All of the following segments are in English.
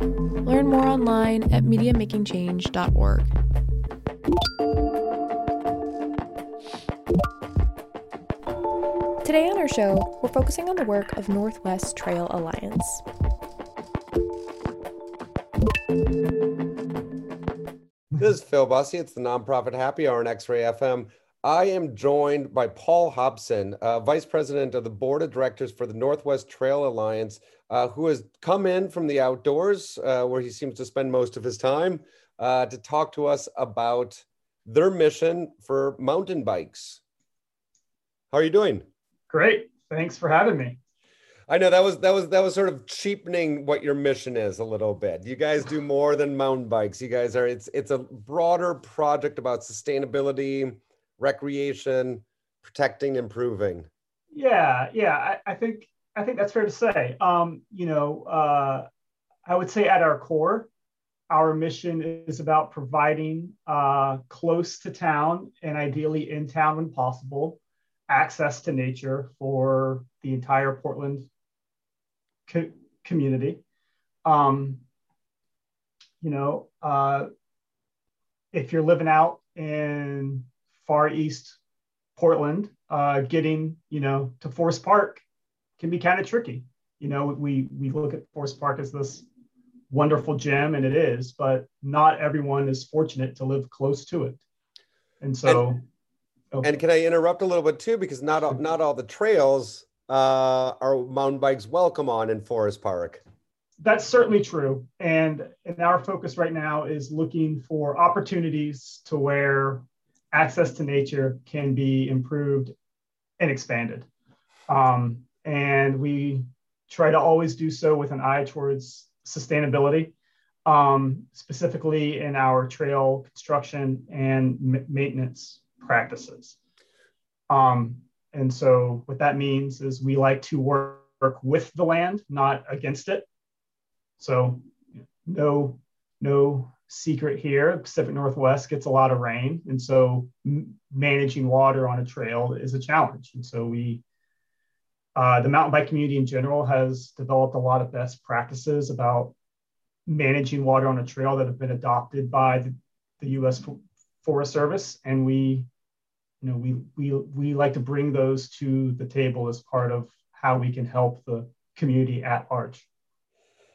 Learn more online at MediaMakingChange.org. Today on our show, we're focusing on the work of Northwest Trail Alliance. This is Phil Busse. It's the nonprofit Happy Hour on X Ray FM. I am joined by Paul Hobson, uh, Vice President of the Board of Directors for the Northwest Trail Alliance, uh, who has come in from the outdoors, uh, where he seems to spend most of his time, uh, to talk to us about their mission for mountain bikes. How are you doing? Great. Thanks for having me. I know that was that was that was sort of cheapening what your mission is a little bit. You guys do more than mountain bikes. You guys are it's it's a broader project about sustainability recreation, protecting, improving. Yeah, yeah, I, I think I think that's fair to say. Um, you know, uh, I would say at our core, our mission is about providing uh, close to town and ideally in town when possible access to nature for the entire Portland co- community. Um, you know, uh, if you're living out in far east Portland, uh, getting you know to Forest Park can be kind of tricky. You know, we we look at Forest Park as this wonderful gem, and it is, but not everyone is fortunate to live close to it. And so, and, oh. and can I interrupt a little bit too, because not all, not all the trails uh, are mountain bikes welcome on in Forest Park. That's certainly true, and and our focus right now is looking for opportunities to where access to nature can be improved and expanded. Um, and we try to always do so with an eye towards sustainability, um, specifically in our trail construction and m- maintenance practices. Um, and so, what that means is we like to work, work with the land, not against it. So, no, no secret here. Pacific Northwest gets a lot of rain, and so managing water on a trail is a challenge. And so we, uh, the mountain bike community in general, has developed a lot of best practices about managing water on a trail that have been adopted by the, the U.S. Forest Service, and we, you know, we we we like to bring those to the table as part of how we can help the community at large.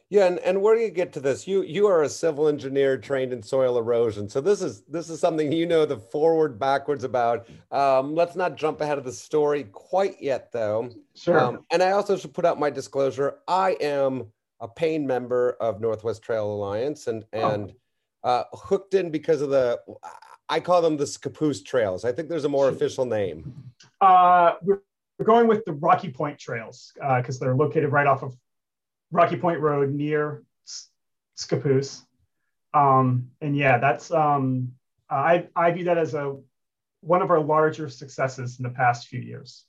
Yeah, and, and where do you get to this? You you are a civil engineer trained in soil erosion, so this is this is something you know the forward backwards about. Um, let's not jump ahead of the story quite yet, though. Sure. Um, and I also should put out my disclosure. I am a paying member of Northwest Trail Alliance, and oh. and oh. uh, hooked in because of the I call them the Scappoose Trails. I think there's a more official name. Uh, we're, we're going with the Rocky Point Trails because uh, they're located right off of Rocky Point Road near Scappoose. Um, and yeah, that's um, I I view that as a one of our larger successes in the past few years.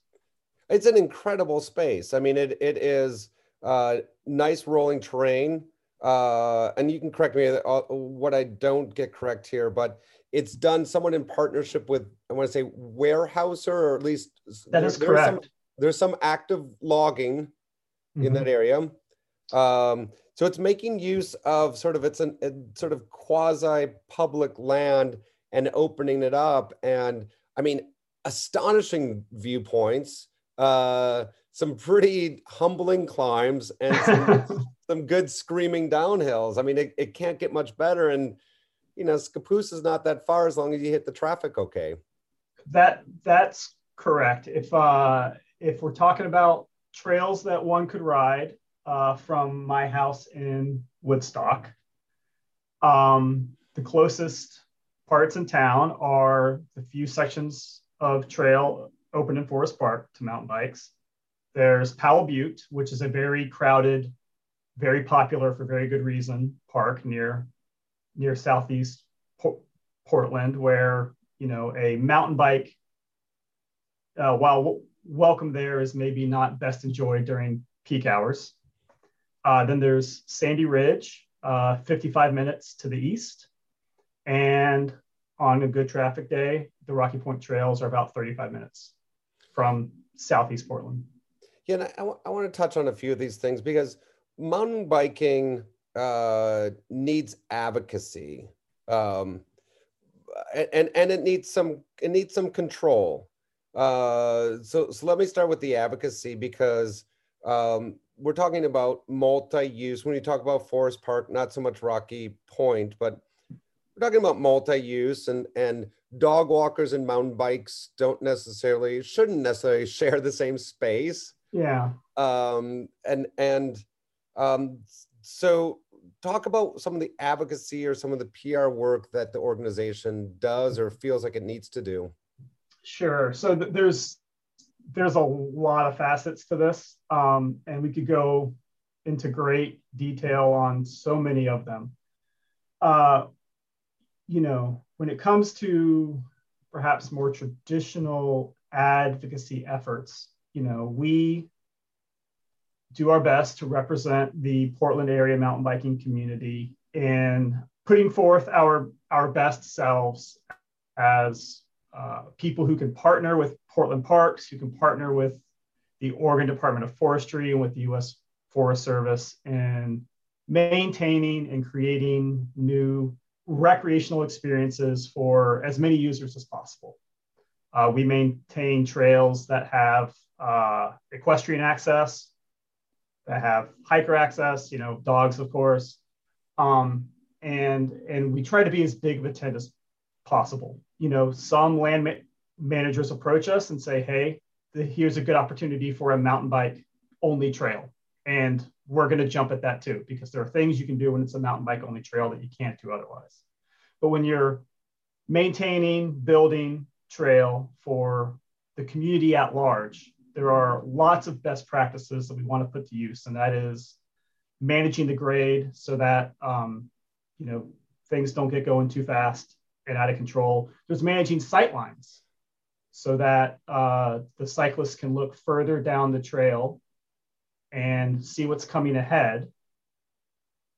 It's an incredible space. I mean, it it is uh, nice rolling terrain. Uh, and you can correct me uh, what I don't get correct here, but it's done somewhat in partnership with I want to say Weyerhaeuser, or at least that is there, correct. There's some, there's some active logging mm-hmm. in that area. Um, so it's making use of sort of it's an, a sort of quasi public land and opening it up. And I mean, astonishing viewpoints, uh, some pretty humbling climbs, and some, some good screaming downhills. I mean, it, it can't get much better. And you know, Scappoose is not that far as long as you hit the traffic okay. That that's correct. If uh, if we're talking about trails that one could ride, uh, from my house in Woodstock. Um, the closest parts in town are the few sections of trail open in Forest Park to mountain bikes. There's Powell Butte, which is a very crowded, very popular for very good reason park near near southeast Portland, where you know a mountain bike, uh, while w- welcome there, is maybe not best enjoyed during peak hours. Uh, then there's Sandy Ridge, uh, 55 minutes to the east, and on a good traffic day, the Rocky Point trails are about 35 minutes from southeast Portland. Yeah, and I, want to touch on a few of these things because mountain biking uh, needs advocacy, um, and and it needs some it needs some control. Uh, so so let me start with the advocacy because um, we're talking about multi-use. When you talk about Forest Park, not so much Rocky Point, but we're talking about multi-use and and dog walkers and mountain bikes don't necessarily shouldn't necessarily share the same space. Yeah. Um and and um so talk about some of the advocacy or some of the pr work that the organization does or feels like it needs to do. Sure. So th- there's there's a lot of facets to this um and we could go into great detail on so many of them. Uh you know, when it comes to perhaps more traditional advocacy efforts, you know, we do our best to represent the Portland area mountain biking community in putting forth our our best selves as uh, people who can partner with Portland Parks, who can partner with the Oregon Department of Forestry and with the U.S. Forest Service in maintaining and creating new recreational experiences for as many users as possible. Uh, we maintain trails that have uh, equestrian access, that have hiker access, you know, dogs, of course. Um, and, and we try to be as big of a tent as possible. You know, some land ma- managers approach us and say, hey, the, here's a good opportunity for a mountain bike only trail. And we're going to jump at that too, because there are things you can do when it's a mountain bike only trail that you can't do otherwise. But when you're maintaining, building trail for the community at large, there are lots of best practices that we want to put to use, and that is managing the grade so that um, you know things don't get going too fast and out of control. There's managing sight lines so that uh, the cyclist can look further down the trail and see what's coming ahead.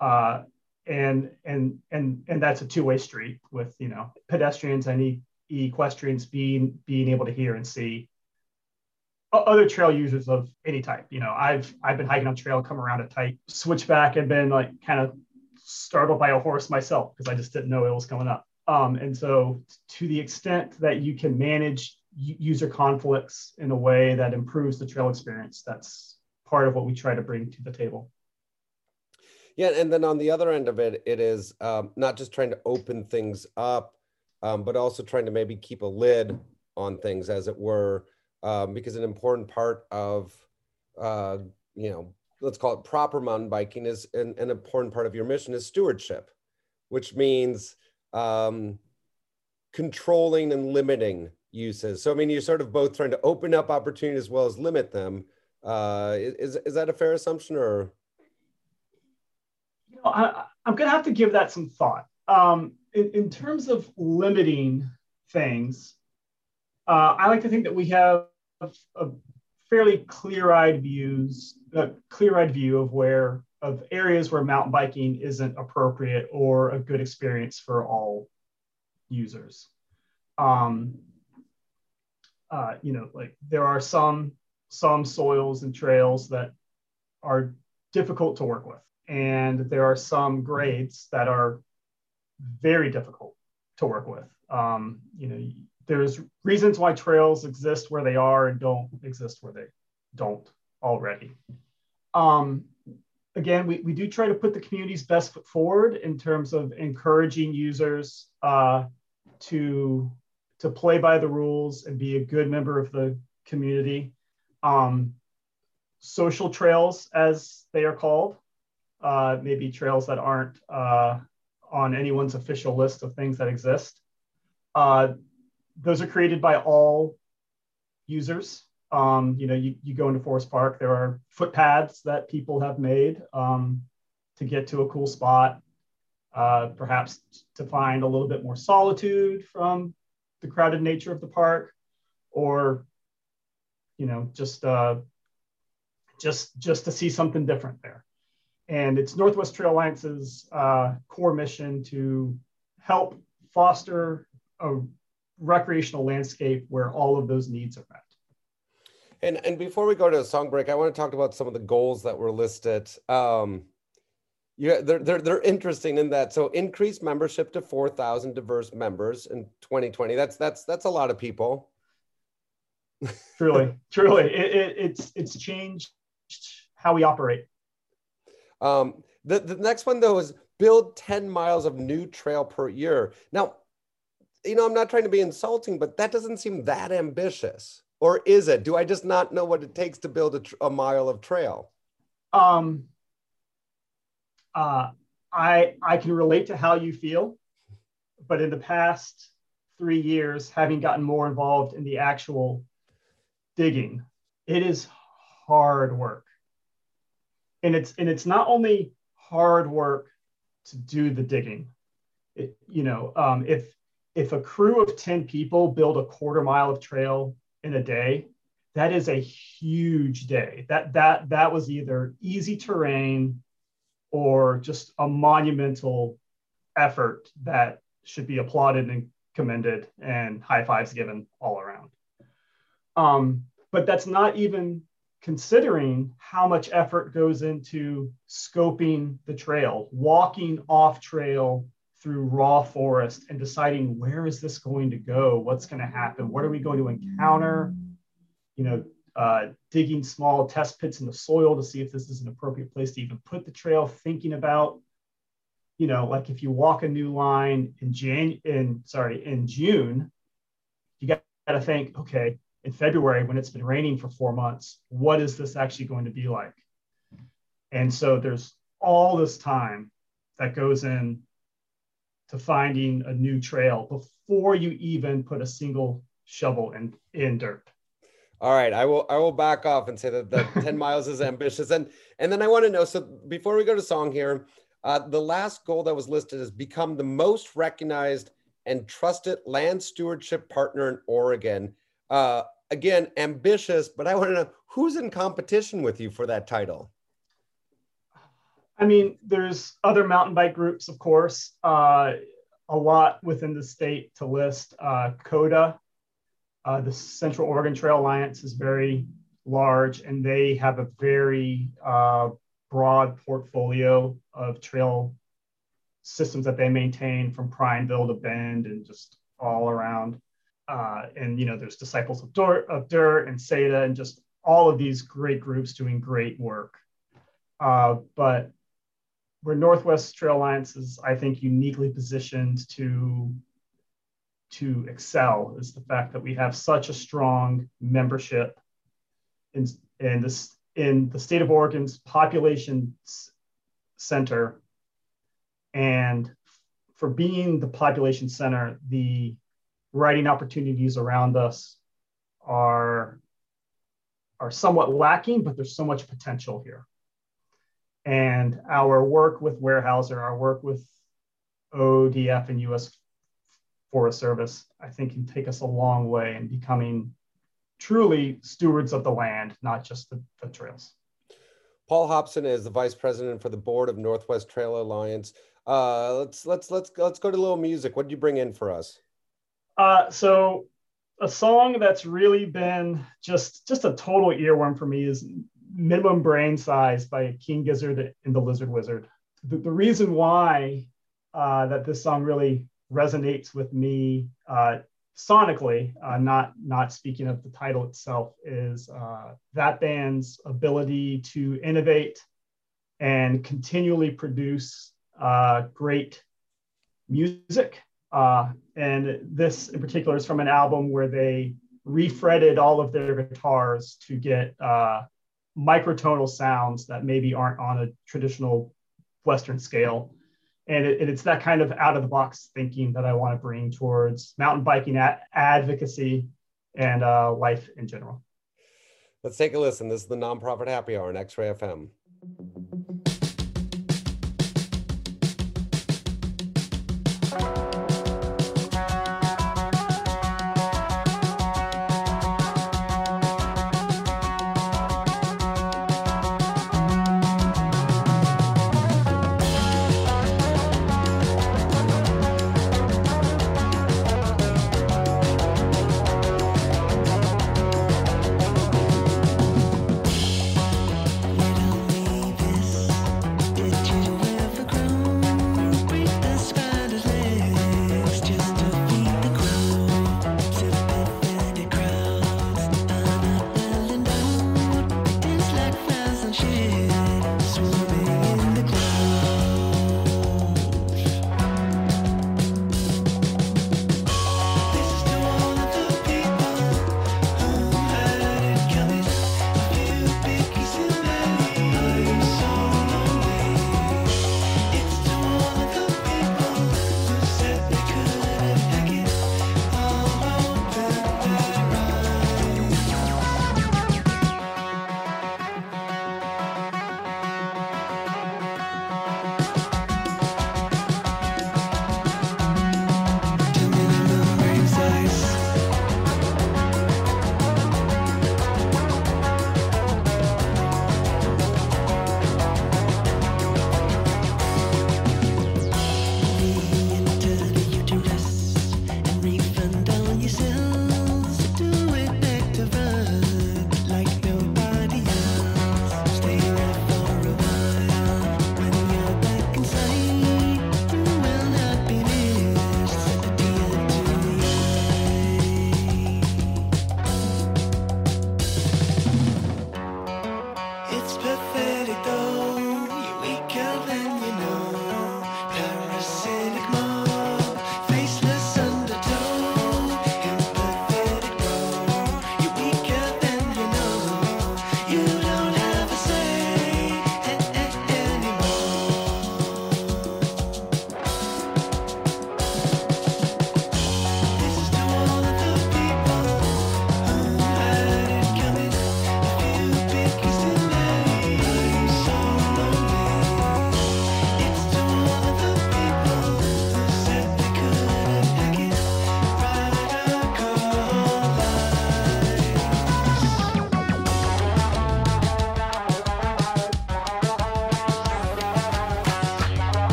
Uh, and and and and that's a two-way street with you know pedestrians and equestrians being being able to hear and see other trail users of any type you know i've i've been hiking on trail come around a tight switchback and been like kind of startled by a horse myself because i just didn't know it was coming up um, and so to the extent that you can manage user conflicts in a way that improves the trail experience that's part of what we try to bring to the table. Yeah, and then on the other end of it, it is um, not just trying to open things up, um, but also trying to maybe keep a lid on things, as it were, um, because an important part of, uh, you know, let's call it proper mountain biking is an, an important part of your mission is stewardship, which means um, controlling and limiting uses. So, I mean, you're sort of both trying to open up opportunities as well as limit them. Uh, is, is that a fair assumption or? You know, I, am going to have to give that some thought. Um, in, in, terms of limiting things, uh, I like to think that we have a, a fairly clear-eyed views, a clear-eyed view of where of areas where mountain biking isn't appropriate or a good experience for all users. Um, uh, you know, like there are some some soils and trails that are difficult to work with and there are some grades that are very difficult to work with. Um, you know, there's reasons why trails exist where they are and don't exist where they don't already. Um, again, we, we do try to put the community's best foot forward in terms of encouraging users uh, to, to play by the rules and be a good member of the community. Um, social trails, as they are called, uh, maybe trails that aren't uh, on anyone's official list of things that exist. Uh, those are created by all users. Um, you know, you, you go into Forest Park, there are footpaths that people have made um, to get to a cool spot. uh, perhaps to find a little bit more solitude from the crowded nature of the park, or you know, just uh, just just to see something different there. And it's Northwest Trail Alliance's uh, core mission to help foster a recreational landscape where all of those needs are met. And and before we go to a song break, I want to talk about some of the goals that were listed. Um, yeah, they're, they're, they're interesting in that. So increase membership to 4,000 diverse members in 2020. That's, that's, that's a lot of people. truly, truly. It, it, it's, it's changed how we operate. Um, the, the next one though is build 10 miles of new trail per year. Now, you know, I'm not trying to be insulting, but that doesn't seem that ambitious. Or is it? Do I just not know what it takes to build a, a mile of trail? Um, uh, I I can relate to how you feel, but in the past three years, having gotten more involved in the actual digging, it is hard work, and it's and it's not only hard work to do the digging. It, you know, um, if if a crew of ten people build a quarter mile of trail in a day, that is a huge day. That that that was either easy terrain or just a monumental effort that should be applauded and commended and high fives given all around. Um, but that's not even considering how much effort goes into scoping the trail, walking off trail through raw forest and deciding where is this going to go? What's going to happen? What are we going to encounter? You know, uh, digging small test pits in the soil to see if this is an appropriate place to even put the trail, thinking about, you know, like if you walk a new line in Jan in sorry, in June, you got to think, okay, in February when it's been raining for four months, what is this actually going to be like? And so there's all this time that goes in to finding a new trail before you even put a single shovel in, in dirt. All right, I will I will back off and say that the 10 miles is ambitious. And and then I want to know so before we go to song here, uh, the last goal that was listed is become the most recognized and trusted land stewardship partner in Oregon. Uh, again, ambitious, but I want to know who's in competition with you for that title. I mean, there's other mountain bike groups, of course, uh, a lot within the state to list. Uh, COTA uh, the Central Oregon Trail Alliance is very large, and they have a very uh, broad portfolio of trail systems that they maintain from Prineville to Bend and just all around. Uh, and you know, there's Disciples of Dirt, of Dirt and SETA, and just all of these great groups doing great work. Uh, but where Northwest Trail Alliance is, I think, uniquely positioned to to excel is the fact that we have such a strong membership in, in this in the state of Oregon's population center. And for being the population center, the writing opportunities around us are, are somewhat lacking, but there's so much potential here. And our work with Weyerhaeuser, our work with ODF and US Forest Service, I think can take us a long way in becoming truly stewards of the land, not just the, the trails. Paul Hobson is the vice president for the board of Northwest Trail Alliance. Uh, let's let's let's let's go to a little music. What did you bring in for us? Uh, so a song that's really been just just a total earworm for me is "Minimum Brain Size" by King Gizzard and the Lizard Wizard. The, the reason why uh, that this song really resonates with me uh, sonically, uh, not not speaking of the title itself, is uh, that band's ability to innovate and continually produce uh, great music. Uh, and this in particular is from an album where they refretted all of their guitars to get uh, microtonal sounds that maybe aren't on a traditional Western scale and, it, it's that kind of out of the box thinking that I want to bring towards mountain biking advocacy and uh, life in general. Let's take a listen. This is the nonprofit happy hour on X Ray FM.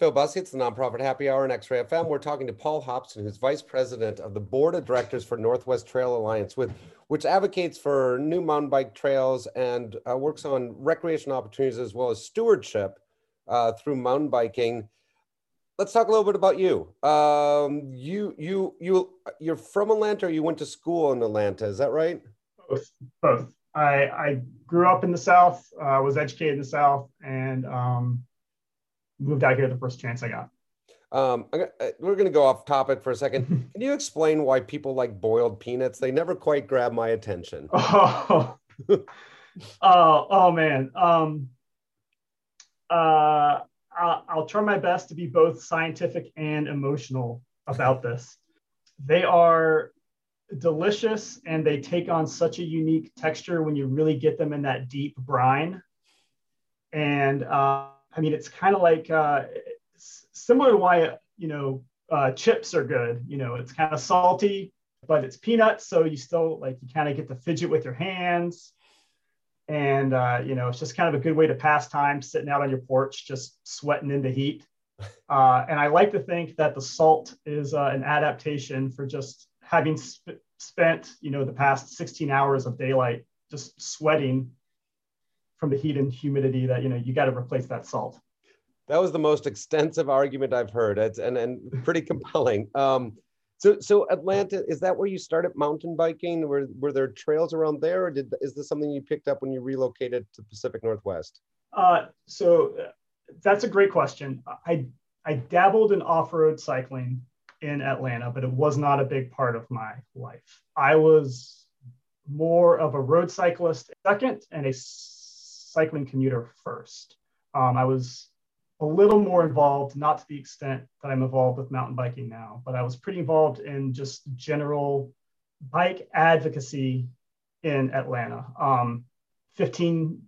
Phil Busse. It's the Nonprofit Happy Hour on X-Ray FM. We're talking to Paul Hobson, who's Vice President of the Board of Directors for Northwest Trail Alliance, with which advocates for new mountain bike trails and uh, works on recreation opportunities as well as stewardship uh, through mountain biking. Let's talk a little bit about you. Um, you you you you're from Atlanta, or you went to school in Atlanta? Is that right? Both. Both. I I grew up in the South. Uh, was educated in the South, and um, moved out here the first chance I got. Um, uh, we're going to go off topic for a second. Can you explain why people like boiled peanuts? They never quite grab my attention. Oh, oh, oh man. Um, uh, I'll, I'll try my best to be both scientific and emotional about this. They are delicious and they take on such a unique texture when you really get them in that deep brine. And uh, I mean, it's kind of like uh, similar to why you know uh, chips are good. You know, it's kind of salty, but it's peanuts, so you still like you kind of get to fidget with your hands, and uh, you know, it's just kind of a good way to pass time, sitting out on your porch, just sweating in the heat. Uh, and I like to think that the salt is uh, an adaptation for just having sp- spent, you know, the past 16 hours of daylight just sweating from the heat and humidity that you know you got to replace that salt. That was the most extensive argument I've heard. It's and and pretty compelling. Um, so so Atlanta is that where you started mountain biking? Were were there trails around there, or did is this something you picked up when you relocated to Pacific Northwest? Uh, so uh, that's a great question. I I dabbled in off road cycling in Atlanta, but it was not a big part of my life. I was more of a road cyclist second and a cycling commuter first. Um, I was a little more involved, not to the extent that I'm involved with mountain biking now, but I was pretty involved in just general bike advocacy in Atlanta. Um, 15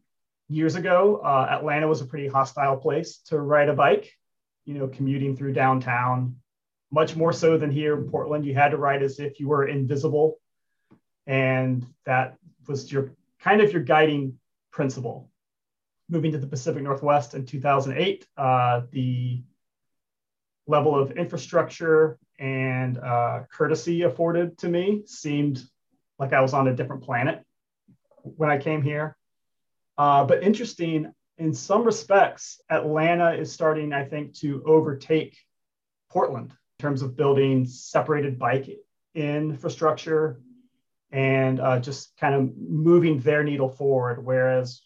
years ago, uh, Atlanta was a pretty hostile place to ride a bike, you know, commuting through downtown, much more so than here in Portland. You had to ride as if you were invisible. And that was your kind of your guiding principle moving to the Pacific Northwest in 2008, uh, the level of infrastructure and uh, courtesy afforded to me seemed like I was on a different planet when I came here. Uh, but interesting, in some respects, Atlanta is starting, I think, to overtake Portland in terms of building separated bike infrastructure and uh, just kind of moving their needle forward. Whereas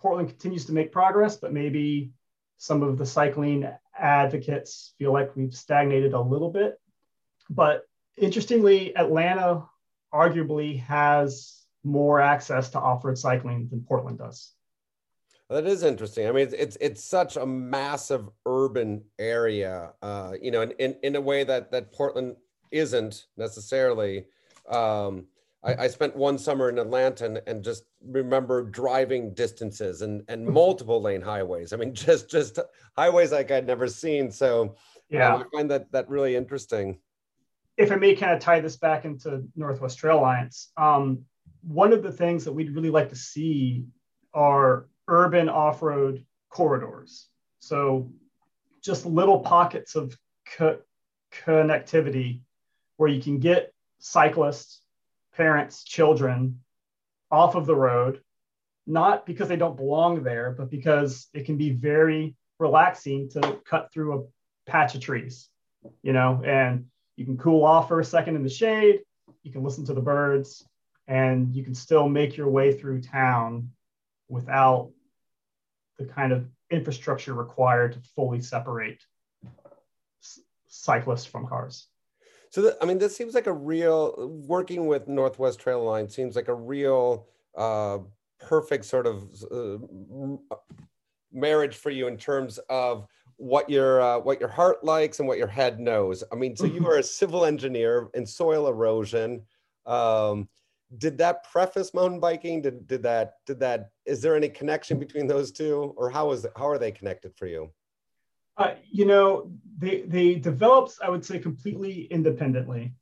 Portland continues to make progress, but maybe some of the cycling advocates feel like we've stagnated a little bit. But interestingly, Atlanta arguably has more access to off-road cycling than Portland does. That is interesting. I mean, it's it's, it's such a massive urban area, uh, you know, in, in, in a way that that Portland isn't necessarily. Um, I, I spent one summer in Atlanta and, and just remember driving distances and, and multiple lane highways. I mean, just just highways like I'd never seen. So yeah, um, I find that that really interesting. If I may kind of tie this back into Northwest Trail Alliance, um, one of the things that we'd really like to see are urban off-road corridors. So just little pockets of co- connectivity where you can get cyclists parents, children off of the road, not because they don't belong there, but because it can be very relaxing to cut through a patch of trees, you know, and you can cool off for a second in the shade, you can listen to the birds, and you can still make your way through town without the kind of infrastructure required to fully separate cyclists from cars. So, I mean, this seems like a real working with Northwest Trail Alliance seems like a real uh, perfect sort of uh, marriage for you in terms of what your uh, what your heart likes and what your head knows. I mean, so you are a civil engineer in soil erosion. Um, did that preface mountain biking? Did did that did that? Is there any connection between those two, or how is how are they connected for you? Uh, you know, they they developed, I would say, completely independently.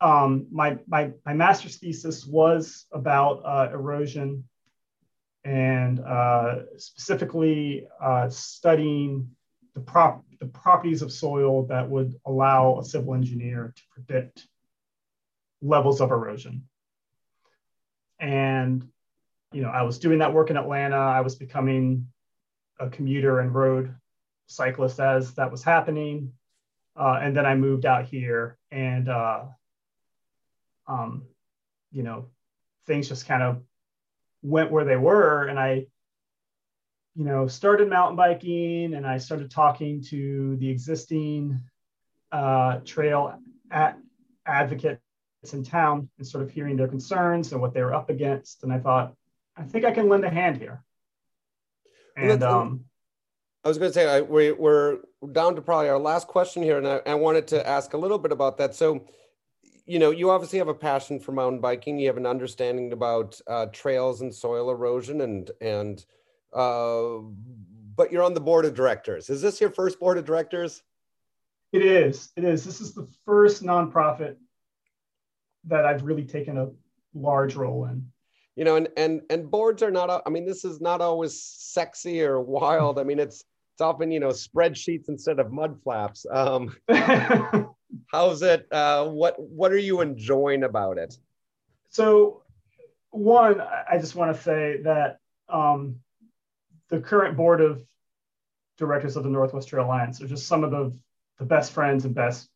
Um, my my my master's thesis was about uh, erosion and uh, specifically uh, studying the prop the properties of soil that would allow a civil engineer to predict levels of erosion. And, you know, I was doing that work in Atlanta. I was becoming a commuter and road cyclist as that was happening. Uh, and then I moved out here and, uh, um, you know, things just kind of went where they were. And I, you know, started mountain biking and I started talking to the existing uh, trail at advocates in town and sort of hearing their concerns and what they were up against. And I thought, I think I can lend a hand here. And well, um, I was going to say, I, we, we're down to probably our last question here, and I, I wanted to ask a little bit about that. So, you know, you obviously have a passion for mountain biking. You have an understanding about uh, trails and soil erosion, and and uh, but you're on the board of directors. Is this your first board of directors? It is. It is. This is the first nonprofit that I've really taken a large role in. You know, and and and boards are not. I mean, this is not always sexy or wild. I mean, it's it's often you know spreadsheets instead of mud flaps. Um, how's it? Uh, what what are you enjoying about it? So, one, I just want to say that um, the current board of directors of the Northwest Trail Alliance are just some of the the best friends and best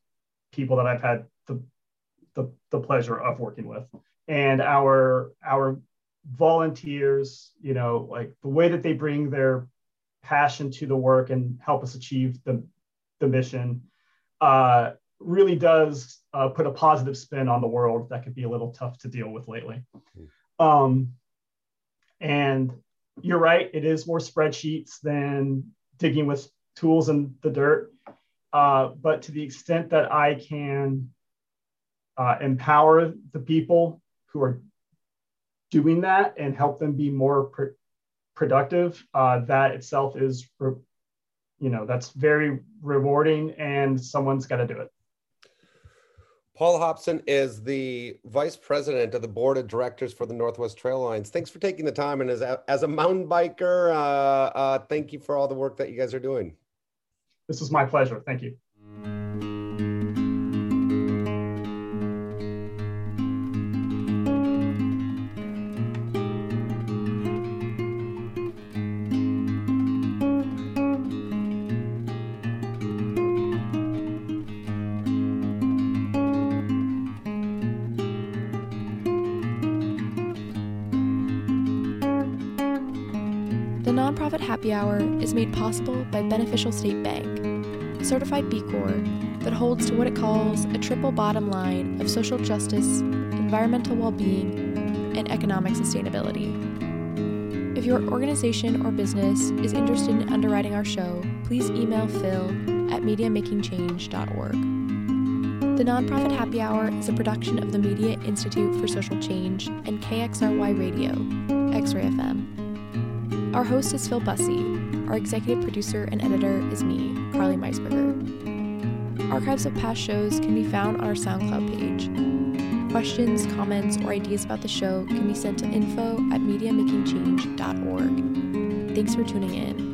people that I've had the the, the pleasure of working with, and our our volunteers, you know, like the way that they bring their passion to the work and help us achieve the, the mission uh, really does uh, put a positive spin on the world that could be a little tough to deal with lately. Um, and you're right, it is more spreadsheets than digging with tools in the dirt. Uh, but to the extent that I can uh, empower the people who are doing that and help them be more productive, uh, that itself is, you know, that's very rewarding and someone's got to do it. Paul Hobson is the vice president of the board of directors for the Northwest Trail Alliance. Thanks for taking the time. And as a, as a mountain biker, uh, uh, thank you for all the work that you guys are doing. This was my pleasure. Thank you. Possible by Beneficial State Bank, certified B Corp that holds to what it calls a triple bottom line of social justice, environmental well being, and economic sustainability. If your organization or business is interested in underwriting our show, please email phil at mediamakingchange.org. The Nonprofit Happy Hour is a production of the Media Institute for Social Change and KXRY Radio, X Ray FM. Our host is Phil Busse. Our executive producer and editor is me, Carly Meisberger. Archives of past shows can be found on our SoundCloud page. Questions, comments, or ideas about the show can be sent to info at mediamakingchange.org. Thanks for tuning in.